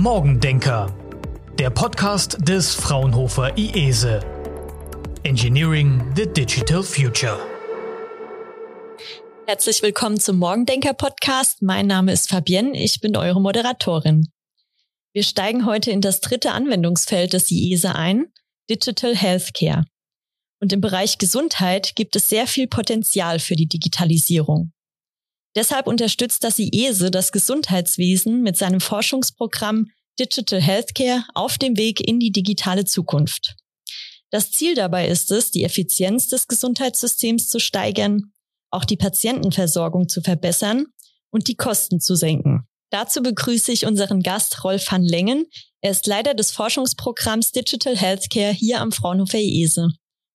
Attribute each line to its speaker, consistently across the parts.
Speaker 1: Morgendenker, der Podcast des Fraunhofer IESE. Engineering the Digital Future.
Speaker 2: Herzlich willkommen zum Morgendenker Podcast. Mein Name ist Fabienne, ich bin eure Moderatorin. Wir steigen heute in das dritte Anwendungsfeld des IESE ein, Digital Healthcare. Und im Bereich Gesundheit gibt es sehr viel Potenzial für die Digitalisierung. Deshalb unterstützt das IESE das Gesundheitswesen mit seinem Forschungsprogramm Digital Healthcare auf dem Weg in die digitale Zukunft. Das Ziel dabei ist es, die Effizienz des Gesundheitssystems zu steigern, auch die Patientenversorgung zu verbessern und die Kosten zu senken. Dazu begrüße ich unseren Gast Rolf van Lengen. Er ist Leiter des Forschungsprogramms Digital Healthcare hier am Fraunhofer IESE.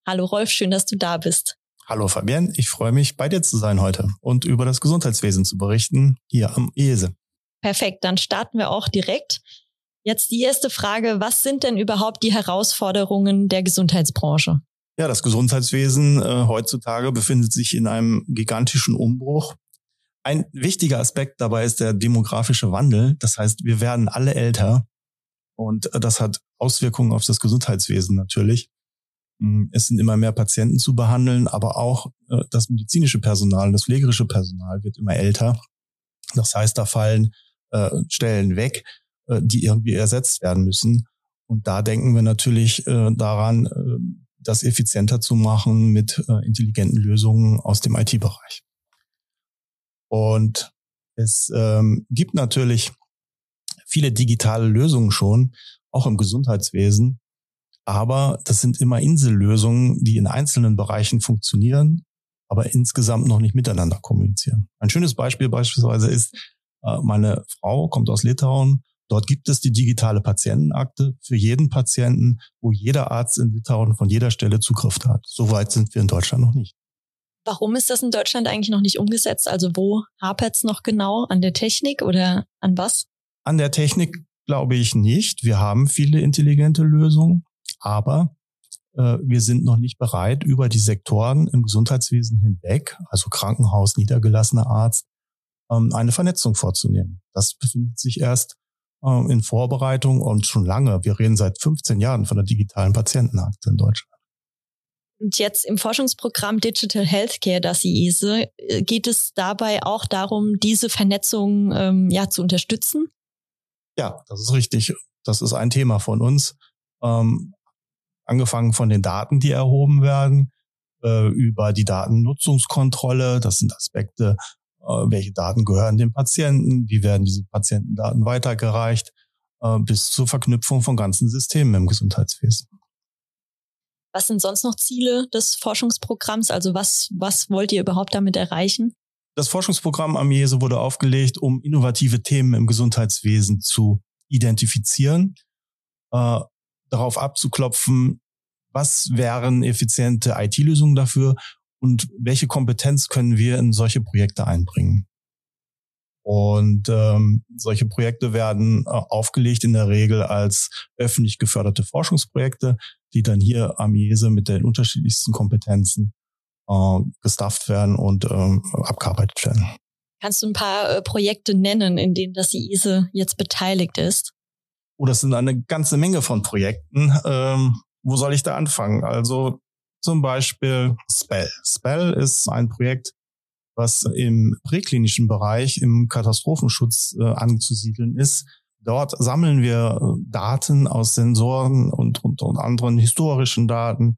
Speaker 2: Hallo Rolf, schön, dass du da bist.
Speaker 3: Hallo Fabian, ich freue mich, bei dir zu sein heute und über das Gesundheitswesen zu berichten, hier am ESE.
Speaker 2: Perfekt, dann starten wir auch direkt. Jetzt die erste Frage, was sind denn überhaupt die Herausforderungen der Gesundheitsbranche?
Speaker 3: Ja, das Gesundheitswesen äh, heutzutage befindet sich in einem gigantischen Umbruch. Ein wichtiger Aspekt dabei ist der demografische Wandel. Das heißt, wir werden alle älter und äh, das hat Auswirkungen auf das Gesundheitswesen natürlich. Hm, es sind immer mehr Patienten zu behandeln, aber auch äh, das medizinische Personal, das pflegerische Personal wird immer älter. Das heißt, da fallen äh, Stellen weg, äh, die irgendwie ersetzt werden müssen. Und da denken wir natürlich daran, das effizienter zu machen mit intelligenten Lösungen aus dem IT-Bereich. Und es ähm, gibt natürlich viele digitale Lösungen schon, auch im Gesundheitswesen, aber das sind immer Insellösungen, die in einzelnen Bereichen funktionieren, aber insgesamt noch nicht miteinander kommunizieren. Ein schönes Beispiel beispielsweise ist, äh, meine Frau kommt aus Litauen. Dort gibt es die digitale Patientenakte für jeden Patienten, wo jeder Arzt in Litauen von jeder Stelle Zugriff hat. So weit sind wir in Deutschland noch nicht.
Speaker 2: Warum ist das in Deutschland eigentlich noch nicht umgesetzt? Also wo hapert es noch genau? An der Technik oder an was?
Speaker 3: An der Technik glaube ich nicht. Wir haben viele intelligente Lösungen aber äh, wir sind noch nicht bereit, über die Sektoren im Gesundheitswesen hinweg, also Krankenhaus, niedergelassener Arzt, ähm, eine Vernetzung vorzunehmen. Das befindet sich erst äh, in Vorbereitung und schon lange. Wir reden seit 15 Jahren von der digitalen Patientenakte in Deutschland.
Speaker 2: Und jetzt im Forschungsprogramm Digital Healthcare, das IESE, äh, geht es dabei auch darum, diese Vernetzung ähm, ja zu unterstützen?
Speaker 3: Ja, das ist richtig. Das ist ein Thema von uns. Ähm, angefangen von den Daten, die erhoben werden, äh, über die Datennutzungskontrolle. Das sind Aspekte, äh, welche Daten gehören dem Patienten, wie werden diese Patientendaten weitergereicht, äh, bis zur Verknüpfung von ganzen Systemen im Gesundheitswesen.
Speaker 2: Was sind sonst noch Ziele des Forschungsprogramms? Also was, was wollt ihr überhaupt damit erreichen?
Speaker 3: Das Forschungsprogramm Amiese wurde aufgelegt, um innovative Themen im Gesundheitswesen zu identifizieren, äh, darauf abzuklopfen, was wären effiziente IT-Lösungen dafür und welche Kompetenz können wir in solche Projekte einbringen. Und ähm, solche Projekte werden äh, aufgelegt in der Regel als öffentlich geförderte Forschungsprojekte, die dann hier am IESE mit den unterschiedlichsten Kompetenzen äh, gestafft werden und ähm, abgearbeitet werden.
Speaker 2: Kannst du ein paar äh, Projekte nennen, in denen das IESE jetzt beteiligt ist?
Speaker 3: Oh, das sind eine ganze Menge von Projekten. Ähm, wo soll ich da anfangen? Also zum Beispiel Spell. Spell ist ein Projekt, was im präklinischen Bereich im Katastrophenschutz äh, anzusiedeln ist. Dort sammeln wir äh, Daten aus Sensoren und, und, und anderen historischen Daten,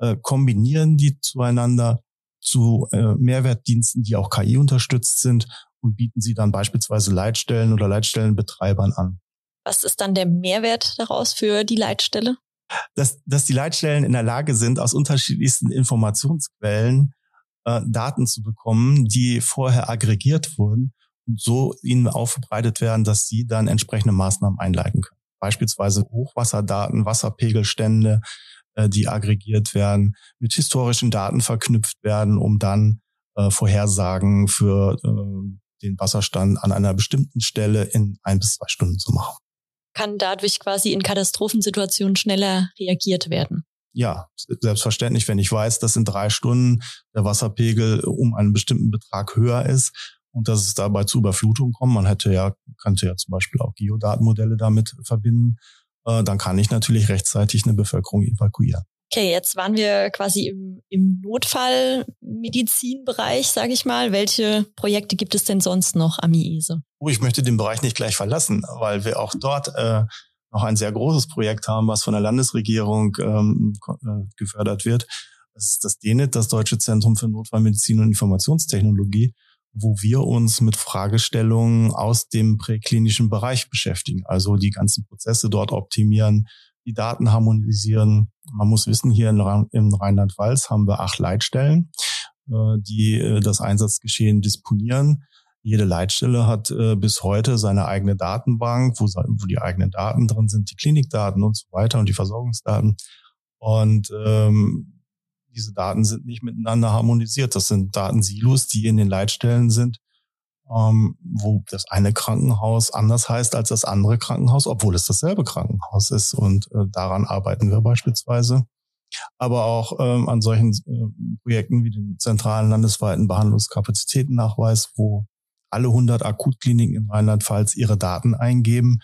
Speaker 3: äh, kombinieren die zueinander zu äh, Mehrwertdiensten, die auch KI unterstützt sind und bieten sie dann beispielsweise Leitstellen oder Leitstellenbetreibern an.
Speaker 2: Was ist dann der Mehrwert daraus für die Leitstelle?
Speaker 3: Dass, dass die Leitstellen in der Lage sind, aus unterschiedlichsten Informationsquellen äh, Daten zu bekommen, die vorher aggregiert wurden und so ihnen aufbereitet werden, dass sie dann entsprechende Maßnahmen einleiten können. Beispielsweise Hochwasserdaten, Wasserpegelstände, äh, die aggregiert werden, mit historischen Daten verknüpft werden, um dann äh, Vorhersagen für äh, den Wasserstand an einer bestimmten Stelle in ein bis zwei Stunden zu machen
Speaker 2: kann dadurch quasi in Katastrophensituationen schneller reagiert werden.
Speaker 3: Ja, selbstverständlich, wenn ich weiß, dass in drei Stunden der Wasserpegel um einen bestimmten Betrag höher ist und dass es dabei zu Überflutung kommt. Man hätte ja könnte ja zum Beispiel auch Geodatenmodelle damit verbinden, äh, dann kann ich natürlich rechtzeitig eine Bevölkerung evakuieren.
Speaker 2: Okay, jetzt waren wir quasi im, im Notfallmedizinbereich, sage ich mal. Welche Projekte gibt es denn sonst noch am IESE?
Speaker 3: Oh, ich möchte den Bereich nicht gleich verlassen, weil wir auch dort äh, noch ein sehr großes Projekt haben, was von der Landesregierung ähm, äh, gefördert wird. Das ist das DENIT, das Deutsche Zentrum für Notfallmedizin und Informationstechnologie, wo wir uns mit Fragestellungen aus dem präklinischen Bereich beschäftigen. Also die ganzen Prozesse dort optimieren, die Daten harmonisieren. Man muss wissen, hier in, Rheinland-Pfalz haben wir acht Leitstellen, äh, die äh, das Einsatzgeschehen disponieren. Jede Leitstelle hat äh, bis heute seine eigene Datenbank, wo, die eigenen Daten drin sind, die Klinikdaten und so weiter und die Versorgungsdaten. Und ähm, diese Daten sind nicht miteinander harmonisiert. Das sind Datensilos, die in den Leitstellen sind ähm, wo das eine Krankenhaus anders heißt als das andere Krankenhaus, obwohl es dasselbe Krankenhaus ist. Und äh, daran arbeiten wir beispielsweise. Aber auch ähm, an solchen äh, Projekten wie den zentralen landesweiten Behandlungskapazitätennachweis, wo alle 100 Akutkliniken in Rheinland-Pfalz ihre Daten eingeben,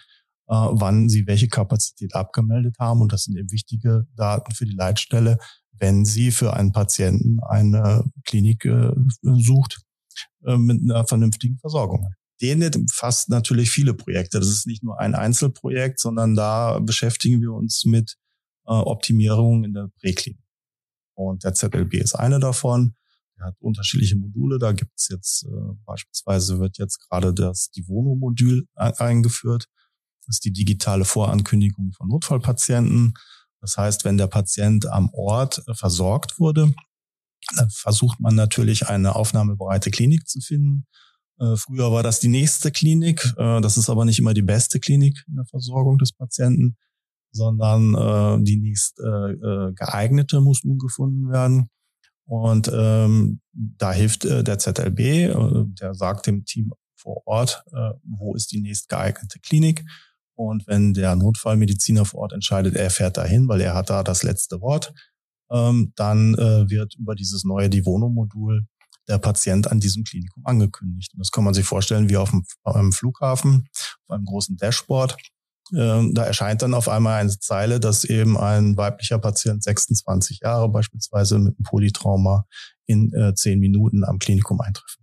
Speaker 3: äh, wann sie welche Kapazität abgemeldet haben. Und das sind eben wichtige Daten für die Leitstelle, wenn sie für einen Patienten eine Klinik äh, sucht äh, mit einer vernünftigen Versorgung. DENIT umfasst natürlich viele Projekte. Das ist nicht nur ein Einzelprojekt, sondern da beschäftigen wir uns mit äh, Optimierung in der Präklinik. Und der ZLB ist eine davon. Er hat unterschiedliche Module. Da gibt es jetzt äh, beispielsweise wird jetzt gerade das Divono-Modul eingeführt. Das ist die digitale Vorankündigung von Notfallpatienten. Das heißt, wenn der Patient am Ort äh, versorgt wurde, versucht man natürlich eine aufnahmebereite Klinik zu finden. Äh, früher war das die nächste Klinik. Äh, das ist aber nicht immer die beste Klinik in der Versorgung des Patienten, sondern äh, die nächst geeignete muss nun gefunden werden. Und ähm, da hilft der ZLB, der sagt dem Team vor Ort, wo ist die nächst geeignete Klinik. Und wenn der Notfallmediziner vor Ort entscheidet, er fährt dahin, weil er hat da das letzte Wort, ähm, dann äh, wird über dieses neue Divono-Modul der Patient an diesem Klinikum angekündigt. Und das kann man sich vorstellen wie auf einem Flughafen, auf einem großen Dashboard. Ähm, da erscheint dann auf einmal eine Zeile, dass eben ein weiblicher Patient 26 Jahre beispielsweise mit einem Polytrauma in äh, zehn Minuten am Klinikum eintrifft.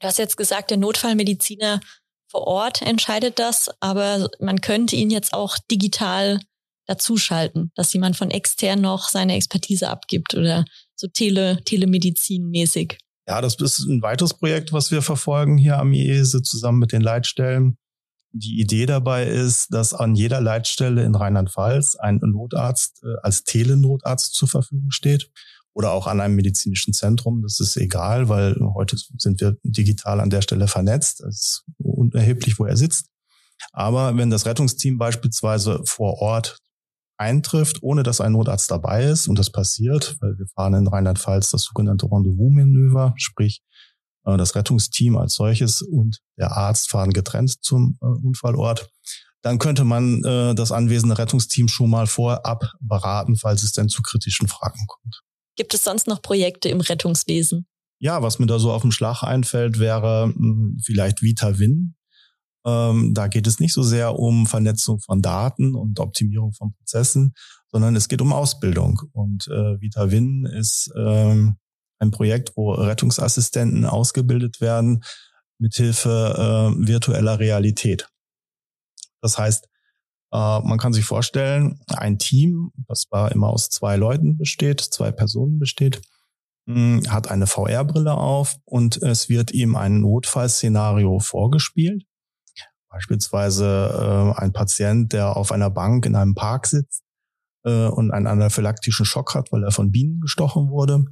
Speaker 2: Du hast jetzt gesagt, der Notfallmediziner vor Ort entscheidet das, aber man könnte ihn jetzt auch digital dazuschalten, dass jemand von extern noch seine Expertise abgibt oder so Tele, Telemedizin-mäßig.
Speaker 3: Ja, das ist ein weiteres Projekt, was wir verfolgen hier am IESE zusammen mit den Leitstellen. Die Idee dabei ist, dass an jeder Leitstelle in Rheinland-Pfalz ein Notarzt äh, als Telenotarzt zur Verfügung steht oder auch an einem medizinischen Zentrum. Das ist egal, weil heute sind wir digital an der Stelle vernetzt. Es ist unerheblich, wo er sitzt. Aber wenn das Rettungsteam beispielsweise vor Ort eintrifft, ohne dass ein Notarzt dabei ist. Und das passiert, weil wir fahren in Rheinland-Pfalz das sogenannte Rendezvous-Manöver, sprich äh, das Rettungsteam als solches und der Arzt fahren getrennt zum äh, Unfallort. Dann könnte man äh, das anwesende Rettungsteam schon mal vorab beraten, falls es denn zu kritischen Fragen kommt.
Speaker 2: Gibt es sonst noch Projekte im Rettungswesen?
Speaker 3: Ja, was mir da so auf dem Schlag einfällt, wäre mh, hm, vielleicht Vita Win. Ähm, da geht es nicht so sehr um Vernetzung von Daten und Optimierung von Prozessen, sondern es geht um Ausbildung. Und äh, VitaWin ist ähm, ein Projekt, wo Rettungsassistenten ausgebildet werden mithilfe äh, virtueller Realität. Das heißt, äh, man kann sich vorstellen, ein Team, das war immer aus zwei Leuten besteht, zwei Personen besteht, hm, hat eine VR-Brille auf und es wird ihm ein Notfallszenario vorgespielt Beispielsweise äh, ein Patient, der auf einer Bank in einem Park sitzt äh, und einen anaphylaktischen Schock hat, weil er von Bienen gestochen wurde.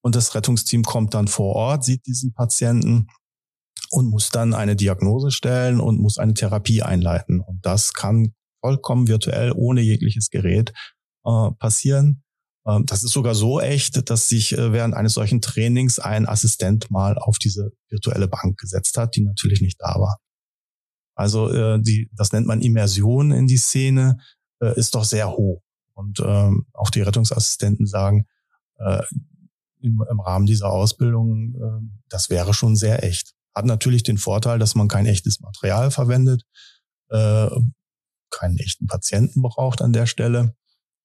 Speaker 3: Und das Rettungsteam kommt dann vor Ort, sieht diesen Patienten und muss dann eine Diagnose stellen und muss eine Therapie einleiten. Und das kann vollkommen virtuell, ohne jegliches Gerät äh, passieren. Ähm, das ist sogar so echt, dass sich äh, während eines solchen Trainings ein Assistent mal auf diese virtuelle Bank gesetzt hat, die natürlich nicht da war. Also äh, die, das nennt man Immersion in die Szene, äh, ist doch sehr hoch. Und ähm, auch die Rettungsassistenten sagen, äh, im, im Rahmen dieser Ausbildung, äh, das wäre schon sehr echt. Hat natürlich den Vorteil, dass man kein echtes Material verwendet, äh, keinen echten Patienten braucht an der Stelle.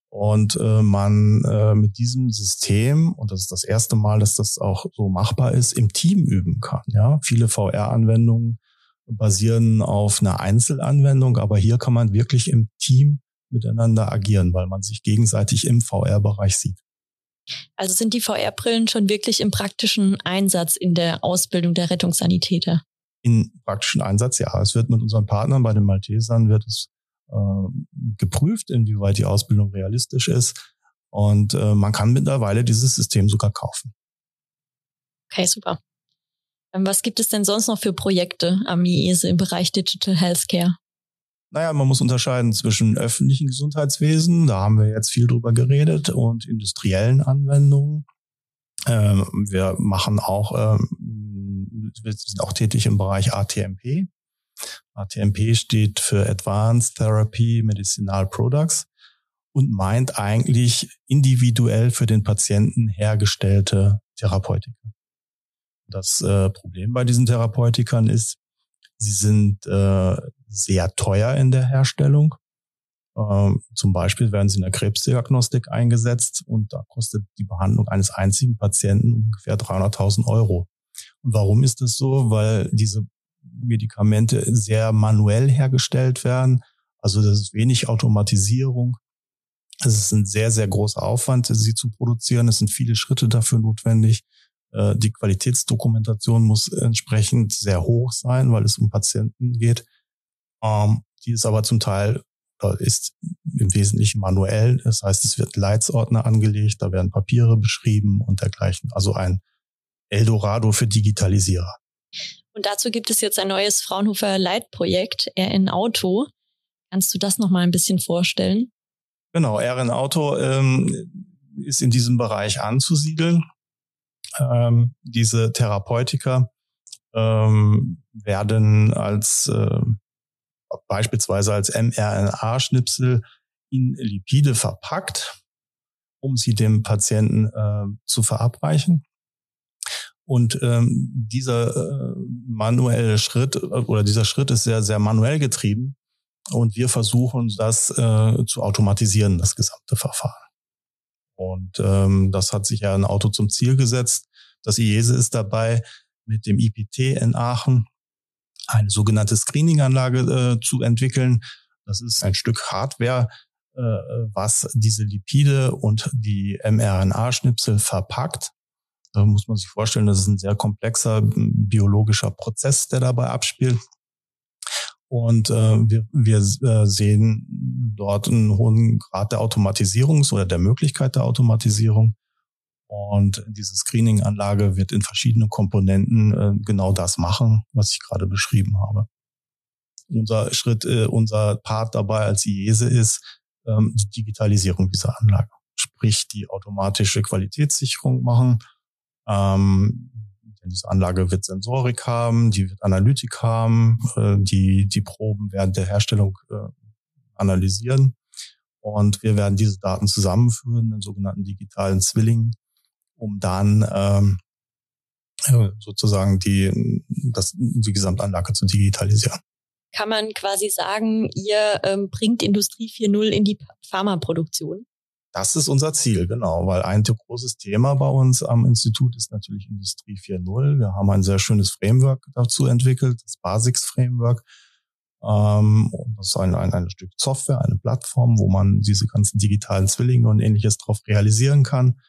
Speaker 3: Und äh, man äh, mit diesem System, und das ist das erste Mal, dass das auch so machbar ist, im Team üben kann. Ja, viele VR-Anwendungen basieren auf einer Einzelanwendung, aber hier kann man wirklich im Team miteinander agieren, weil man sich gegenseitig im VR-Bereich sieht.
Speaker 2: Also sind die VR-Brillen schon wirklich im praktischen Einsatz in der Ausbildung der Rettungssanitäter?
Speaker 3: In praktischen Einsatz, ja. Es wird mit unseren Partnern bei den Maltesern wird es äh, geprüft, inwieweit die Ausbildung realistisch ist. Und äh, man kann mittlerweile dieses System sogar kaufen.
Speaker 2: Okay, super. Ähm, was gibt es denn sonst noch für Projekte am IESE im Bereich Digital Healthcare?
Speaker 3: Naja, man muss unterscheiden zwischen öffentlichen Gesundheitswesen, da haben wir jetzt viel drüber geredet, und industriellen Anwendungen. Ähm, wir machen auch, ähm, wir sind auch tätig im Bereich ATMP. ATMP steht für Advanced Therapy Medicinal Products und meint eigentlich individuell für den Patienten hergestellte Therapeutika. Das äh, Problem bei diesen Therapeutikern ist, sie sind äh, sehr teuer in der Herstellung. Ähm, zum Beispiel werden sie in der Krebsdiagnostik eingesetzt und da kostet die Behandlung eines einzigen Patienten ungefähr 300.000 Euro. Und warum ist das so? Weil diese Medikamente sehr manuell hergestellt werden. Also das ist wenig Automatisierung. Es ist ein sehr, sehr großer Aufwand, sie zu produzieren. Es sind viele Schritte dafür notwendig. Äh, die Qualitätsdokumentation muss entsprechend sehr hoch sein, weil es um Patienten geht. Ähm, die ist aber zum Teil ist im Wesentlichen manuell. Das heißt, es wird Leitsordner angelegt, da werden Papiere beschrieben und dergleichen. Also ein Eldorado für Digitalisierer.
Speaker 2: Und dazu gibt es jetzt ein neues Fraunhofer Leitprojekt, RN Auto. Kannst du das noch mal ein bisschen vorstellen?
Speaker 3: Genau, RN Auto ähm, ist in diesem Bereich anzusiedeln. Ähm, diese Therapeutika ähm, werden als äh, beispielsweise als mRNA-Schnipsel in Lipide verpackt, um sie dem Patienten äh, zu verabreichen. Und ähm, dieser äh, manuelle Schritt oder dieser Schritt ist sehr, sehr manuell getrieben. Und wir versuchen das äh, zu automatisieren, das gesamte Verfahren. Und ähm, das hat sich ja ein Auto zum Ziel gesetzt. Das IESE ist dabei, mit dem IPT in Aachen eine sogenannte Screening-Anlage äh, zu entwickeln. Das ist ein Stück Hardware, äh, was diese Lipide und die mRNA-Schnipsel verpackt da muss man sich vorstellen, das ist ein sehr komplexer biologischer Prozess, der dabei abspielt. Und äh, wir, wir äh, sehen dort einen hohen Grad der Automatisierung oder der Möglichkeit der Automatisierung. Und diese Screening-Anlage wird in verschiedenen Komponenten äh, genau das machen, was ich gerade beschrieben habe. Unser Schritt, äh, unser Part dabei als IESE ist ähm, die Digitalisierung dieser Anlage. Sprich, die automatische Qualitätssicherung machen, ähm, diese Anlage wird Sensorik haben, die wird Analytik haben, äh, die die Proben während der Herstellung äh, analysieren. Und wir werden diese Daten zusammenführen, in sogenannten digitalen Zwillingen, um dann ähm, äh, sozusagen die, das, die Gesamtanlage zu digitalisieren.
Speaker 2: Kann man quasi sagen, ihr ähm, bringt Industrie 4.0 in die Pharmaproduktion?
Speaker 3: Das ist unser Ziel, genau, weil ein großes Thema bei uns am Institut ist natürlich Industrie 4.0. Wir haben ein sehr schönes Framework dazu entwickelt, das Basics Framework. Ähm, und das ist ein, ein, ein Stück Software, eine Plattform, wo man diese ganzen digitalen Zwillinge und ähnliches drauf realisieren kann.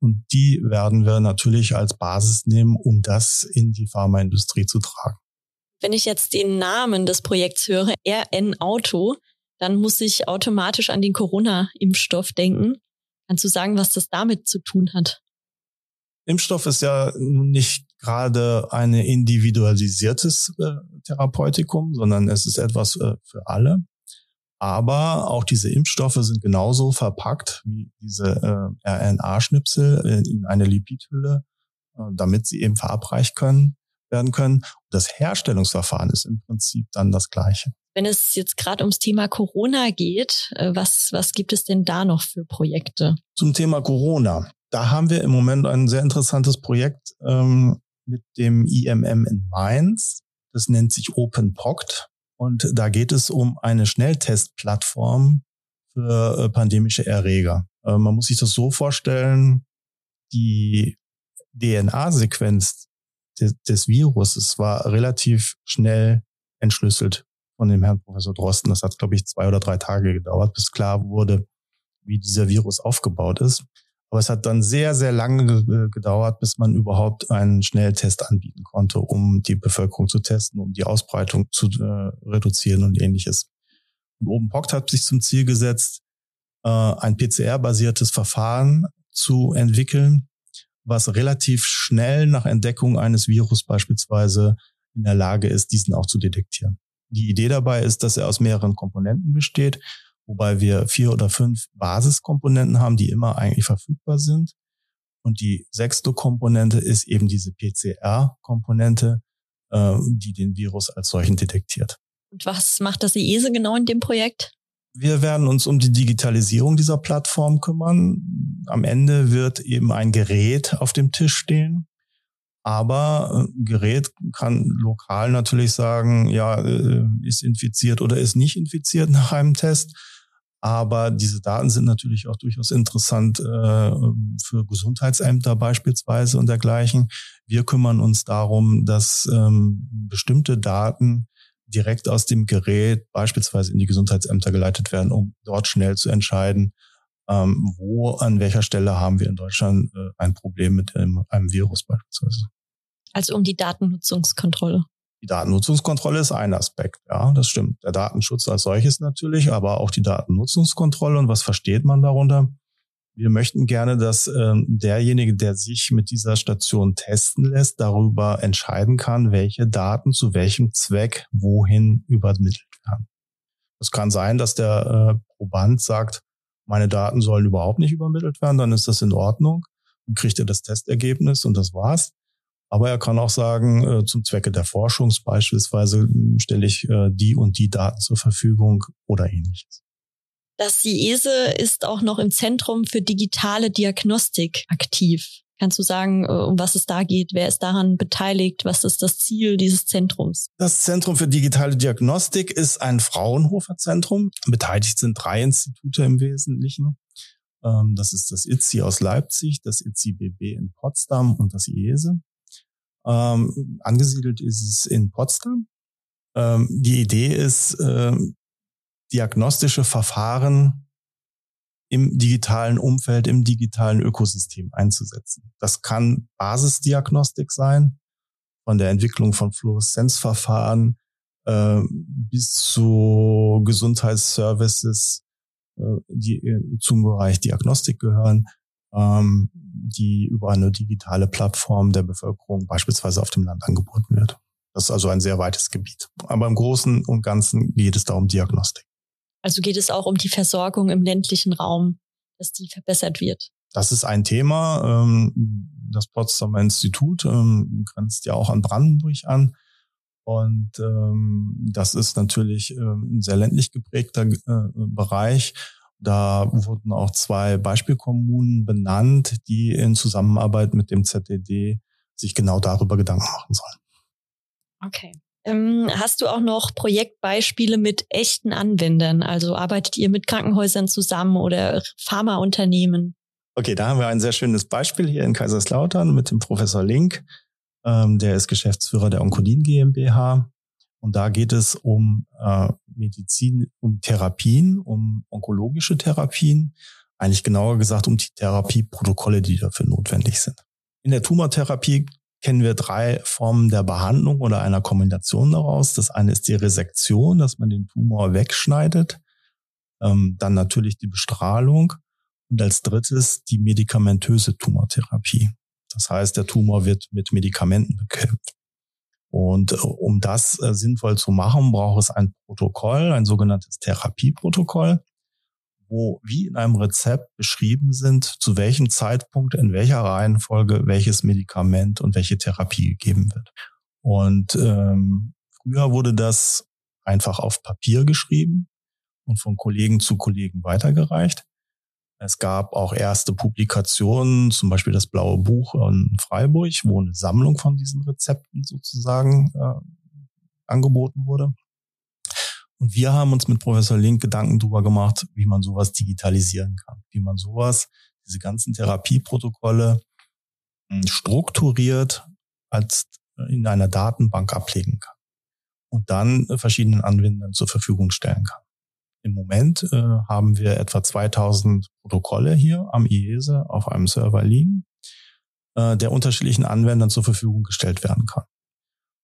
Speaker 3: Und die werden wir natürlich als Basis nehmen, um das in die Pharmaindustrie zu tragen.
Speaker 2: Wenn ich jetzt den Namen des Projekts höre, RN Auto, dann muss ich automatisch an den Corona-Impfstoff denken. Kannst du sagen, was das damit zu tun hat?
Speaker 3: Impfstoff ist ja nicht gerade ein individualisiertes äh, Therapeutikum, sondern es ist etwas äh, für alle. Aber auch diese Impfstoffe sind genauso verpackt wie diese äh, RNA-Schnipsel in eine Lipidhülle, äh, damit sie eben verabreicht können, werden können. das Herstellungsverfahren ist im Prinzip dann das gleiche.
Speaker 2: Wenn es jetzt gerade ums Thema Corona geht, äh, was, was gibt es denn da noch für Projekte?
Speaker 3: Zum Thema Corona. Da haben wir im Moment ein sehr interessantes Projekt. Ähm, mit dem IMM in Mainz. Das nennt sich OpenPOCT. Und da geht es um eine Schnelltestplattform für äh, pandemische Erreger. Äh, man muss sich das so vorstellen, die DNA-Sequenz des, des Virus war relativ schnell entschlüsselt von dem Herrn Professor Drosten. Das hat, glaube ich, zwei oder drei Tage gedauert, bis klar wurde, wie dieser Virus aufgebaut ist. Aber es hat dann sehr, sehr lange gedauert, bis man überhaupt einen Schnelltest anbieten konnte, um die Bevölkerung zu testen, um die Ausbreitung zu äh, reduzieren und ähnliches. Und OpenPOCT hat sich zum Ziel gesetzt, äh, ein PCR-basiertes Verfahren zu entwickeln, was relativ schnell nach Entdeckung eines Virus beispielsweise in der Lage ist, diesen auch zu detektieren. Die Idee dabei ist, dass er aus mehreren Komponenten besteht, wobei wir vier oder fünf Basiskomponenten haben, die immer eigentlich verfügbar sind. Und die sechste Komponente ist eben diese PCR-Komponente, äh, die den Virus als solchen detektiert.
Speaker 2: Und was macht das IESE genau in dem Projekt?
Speaker 3: Wir werden uns um die Digitalisierung dieser Plattform kümmern. Am Ende wird eben ein Gerät auf dem Tisch stehen. Aber ein äh, Gerät kann lokal natürlich sagen, ja, äh, ist infiziert oder ist nicht infiziert nach einem Test. Aber diese Daten sind natürlich auch durchaus interessant äh, für Gesundheitsämter beispielsweise und dergleichen. Wir kümmern uns darum, dass ähm, bestimmte Daten direkt aus dem Gerät beispielsweise in die Gesundheitsämter geleitet werden, um dort schnell zu entscheiden, ähm, wo, an welcher Stelle haben wir in Deutschland äh, ein Problem mit einem, einem Virus beispielsweise.
Speaker 2: Also um die Datennutzungskontrolle.
Speaker 3: Die Datennutzungskontrolle ist ein Aspekt, ja, das stimmt. Der Datenschutz als solches natürlich, aber auch die Datennutzungskontrolle. Und was versteht man darunter? Wir möchten gerne, dass ähm, derjenige, der sich mit dieser Station testen lässt, darüber entscheiden kann, welche Daten zu welchem Zweck wohin übermittelt werden. Es kann sein, dass der äh, Proband sagt, meine Daten sollen überhaupt nicht übermittelt werden, dann ist das in Ordnung. Dann kriegt er das Testergebnis und das war's. Aber er kann auch sagen, äh, zum Zwecke der Forschung beispielsweise hm, stelle ich äh, die und die Daten zur Verfügung oder ähnliches.
Speaker 2: Das IESE ist auch noch im Zentrum für digitale Diagnostik aktiv. Kannst du sagen, äh, um was es da geht? Wer ist daran beteiligt? Was ist das Ziel dieses Zentrums?
Speaker 3: Das Zentrum für digitale Diagnostik ist ein Fraunhofer Zentrum. Beteiligt sind drei Institute im Wesentlichen. Ähm, das ist das ITSI aus Leipzig, das ITSI-BB in Potsdam und das IESE. Ähm, angesiedelt ist es in Potsdam. Ähm, die Idee ist, diagnostische Verfahren im digitalen Umfeld, im digitalen Ökosystem einzusetzen. Das kann Basisdiagnostik sein, von der Entwicklung von Fluoreszenzverfahren äh, bis zu Gesundheitsservices, äh, die äh, zum Bereich Diagnostik gehören, ähm, die über eine digitale Plattform der Bevölkerung beispielsweise auf dem Land angeboten wird. Das ist also ein sehr weites Gebiet. Aber im Großen und Ganzen geht es da um Diagnostik.
Speaker 2: Also geht es auch um die Versorgung im ländlichen Raum, dass die verbessert wird.
Speaker 3: Das ist ein Thema. Ähm, das Potsdamer Institut ähm, grenzt ja auch an Brandenburg an. Und ähm, das ist natürlich ein sehr ländlich geprägter äh, Bereich. Da wurden auch zwei Beispielkommunen benannt, die in Zusammenarbeit mit dem ZDD sich genau darüber Gedanken machen sollen.
Speaker 2: Okay. Ähm, hast du auch noch Projektbeispiele mit echten Anwendern? Also arbeitet ihr mit Krankenhäusern zusammen oder Pharmaunternehmen?
Speaker 3: Okay, da haben wir ein sehr schönes Beispiel hier in Kaiserslautern mit dem Professor Link. Ähm, der ist Geschäftsführer der Onkolin GmbH. Und da geht es um äh, Medizin, um Therapien, um onkologische Therapien. Eigentlich genauer gesagt um die Therapieprotokolle, die dafür notwendig sind. In der Tumortherapie kennen wir drei Formen der Behandlung oder einer Kombination daraus. Das eine ist die Resektion, dass man den Tumor wegschneidet. Ähm, dann natürlich die Bestrahlung. Und als drittes die medikamentöse Tumortherapie. Das heißt, der Tumor wird mit Medikamenten bekämpft. Und äh, um das äh, sinnvoll zu machen, braucht es ein Protokoll, ein sogenanntes Therapieprotokoll wo wie in einem Rezept beschrieben sind, zu welchem Zeitpunkt, in welcher Reihenfolge welches Medikament und welche Therapie gegeben wird. Und ähm, früher wurde das einfach auf Papier geschrieben und von Kollegen zu Kollegen weitergereicht. Es gab auch erste Publikationen, zum Beispiel das Blaue Buch in Freiburg, wo eine Sammlung von diesen Rezepten sozusagen äh, angeboten wurde. Und wir haben uns mit Professor Link Gedanken darüber gemacht, wie man sowas digitalisieren kann, wie man sowas, diese ganzen Therapieprotokolle hm, strukturiert als in einer Datenbank ablegen kann und dann verschiedenen Anwendern zur Verfügung stellen kann. Im Moment äh, haben wir etwa 2000 Protokolle hier am IESE auf einem Server liegen, äh, der unterschiedlichen Anwendern zur Verfügung gestellt werden kann.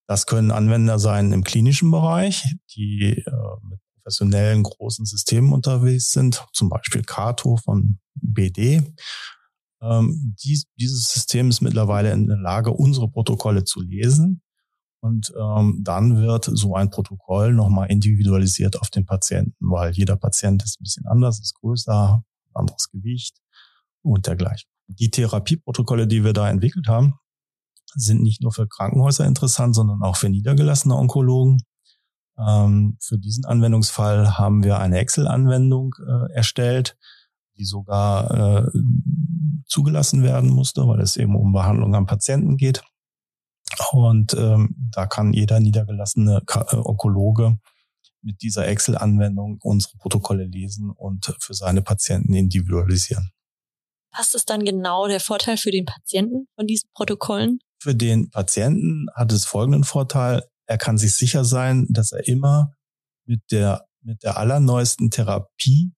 Speaker 3: Das können Anwender sein im klinischen Bereich, die äh, mit professionellen großen Systemen unterwegs sind, zum Beispiel Cato von BD. Ähm, dies, dieses System ist mittlerweile in der Lage, unsere Protokolle zu lesen und ähm, dann wird so ein Protokoll nochmal individualisiert auf den Patienten, weil jeder Patient ist ein bisschen anders, ist größer, anderes Gewicht und dergleichen. Die Therapieprotokolle, die wir da entwickelt haben, sind nicht nur für Krankenhäuser interessant, sondern auch für niedergelassene Onkologen. Ähm, für diesen Anwendungsfall haben wir eine Excel-Anwendung äh, erstellt, die sogar äh, zugelassen werden musste, weil es eben um Behandlung am Patienten geht. Und ähm, da kann jeder niedergelassene äh, Onkologe mit dieser Excel-Anwendung unsere Protokolle lesen und für seine Patienten individualisieren.
Speaker 2: Was ist dann genau der Vorteil für den Patienten von diesen Protokollen?
Speaker 3: Für den Patienten hat es folgenden Vorteil. Er kann sich sicher sein, dass er immer mit der, mit der allerneuesten Therapie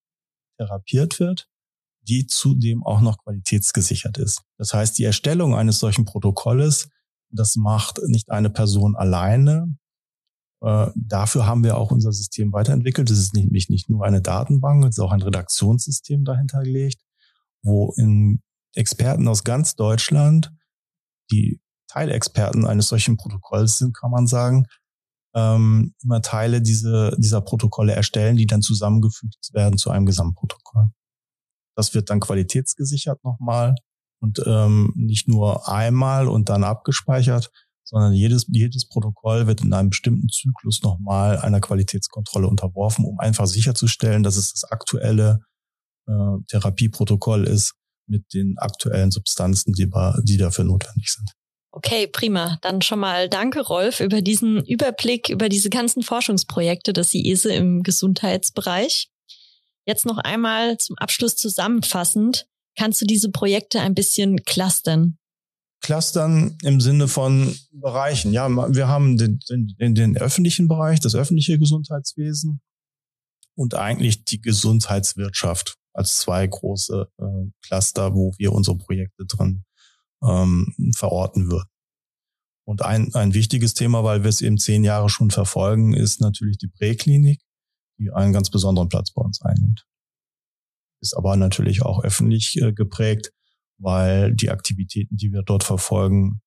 Speaker 3: therapiert wird, die zudem auch noch qualitätsgesichert ist. Das heißt, die Erstellung eines solchen Protokolles das macht nicht eine Person alleine. Äh, dafür haben wir auch unser System weiterentwickelt. Es ist nämlich nicht nur eine Datenbank, es ist auch ein Redaktionssystem dahinter gelegt, wo in Experten aus ganz Deutschland, die Teilexperten eines solchen Protokolls sind, kann man sagen, ähm, immer Teile diese, dieser Protokolle erstellen, die dann zusammengefügt werden zu einem Gesamtprotokoll. Das wird dann qualitätsgesichert nochmal und ähm, nicht nur einmal und dann abgespeichert, sondern jedes, jedes Protokoll wird in einem bestimmten Zyklus nochmal einer Qualitätskontrolle unterworfen, um einfach sicherzustellen, dass es das aktuelle äh, Therapieprotokoll ist mit den aktuellen Substanzen, die, die dafür notwendig sind.
Speaker 2: Okay, prima. Dann schon mal danke, Rolf, über diesen Überblick über diese ganzen Forschungsprojekte des IESE im Gesundheitsbereich. Jetzt noch einmal zum Abschluss zusammenfassend. Kannst du diese Projekte ein bisschen clustern?
Speaker 3: Clustern im Sinne von Bereichen. Ja, wir haben den, den, den öffentlichen Bereich, das öffentliche Gesundheitswesen und eigentlich die Gesundheitswirtschaft als zwei große äh, Cluster, wo wir unsere Projekte drin ähm, verorten würden. Und ein, ein wichtiges Thema, weil wir es eben zehn Jahre schon verfolgen, ist natürlich die Präklinik, die einen ganz besonderen Platz bei uns einnimmt ist aber natürlich auch öffentlich äh, geprägt, weil die Aktivitäten, die wir dort verfolgen,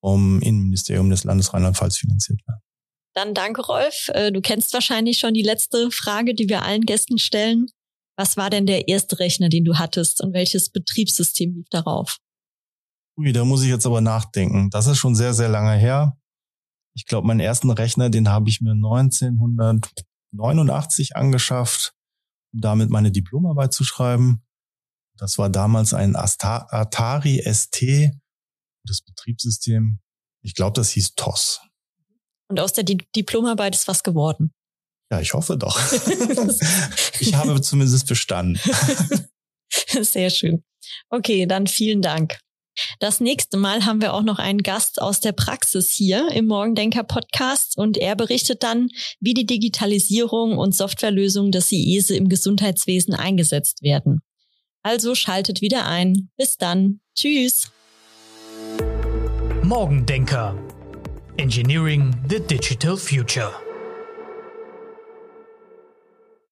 Speaker 3: vom Innenministerium des Landes Rheinland-Pfalz finanziert werden.
Speaker 2: Dann danke, Rolf. Äh, du kennst wahrscheinlich schon die letzte Frage, die wir allen Gästen stellen. Was war denn der erste Rechner, den du hattest und welches Betriebssystem lief darauf?
Speaker 3: Ui, da muss ich jetzt aber nachdenken. Das ist schon sehr, sehr lange her. Ich glaube, meinen ersten Rechner, den habe ich mir 1989 angeschafft um damit meine Diplomarbeit zu schreiben. Das war damals ein Atari ST, das Betriebssystem. Ich glaube, das hieß TOS.
Speaker 2: Und aus der Diplomarbeit ist was geworden.
Speaker 3: Ja, ich hoffe doch. ich habe zumindest bestanden.
Speaker 2: Sehr schön. Okay, dann vielen Dank. Das nächste Mal haben wir auch noch einen Gast aus der Praxis hier im Morgendenker Podcast und er berichtet dann, wie die Digitalisierung und Softwarelösungen des IESE im Gesundheitswesen eingesetzt werden. Also schaltet wieder ein. Bis dann. Tschüss.
Speaker 1: Morgendenker. Engineering the Digital Future.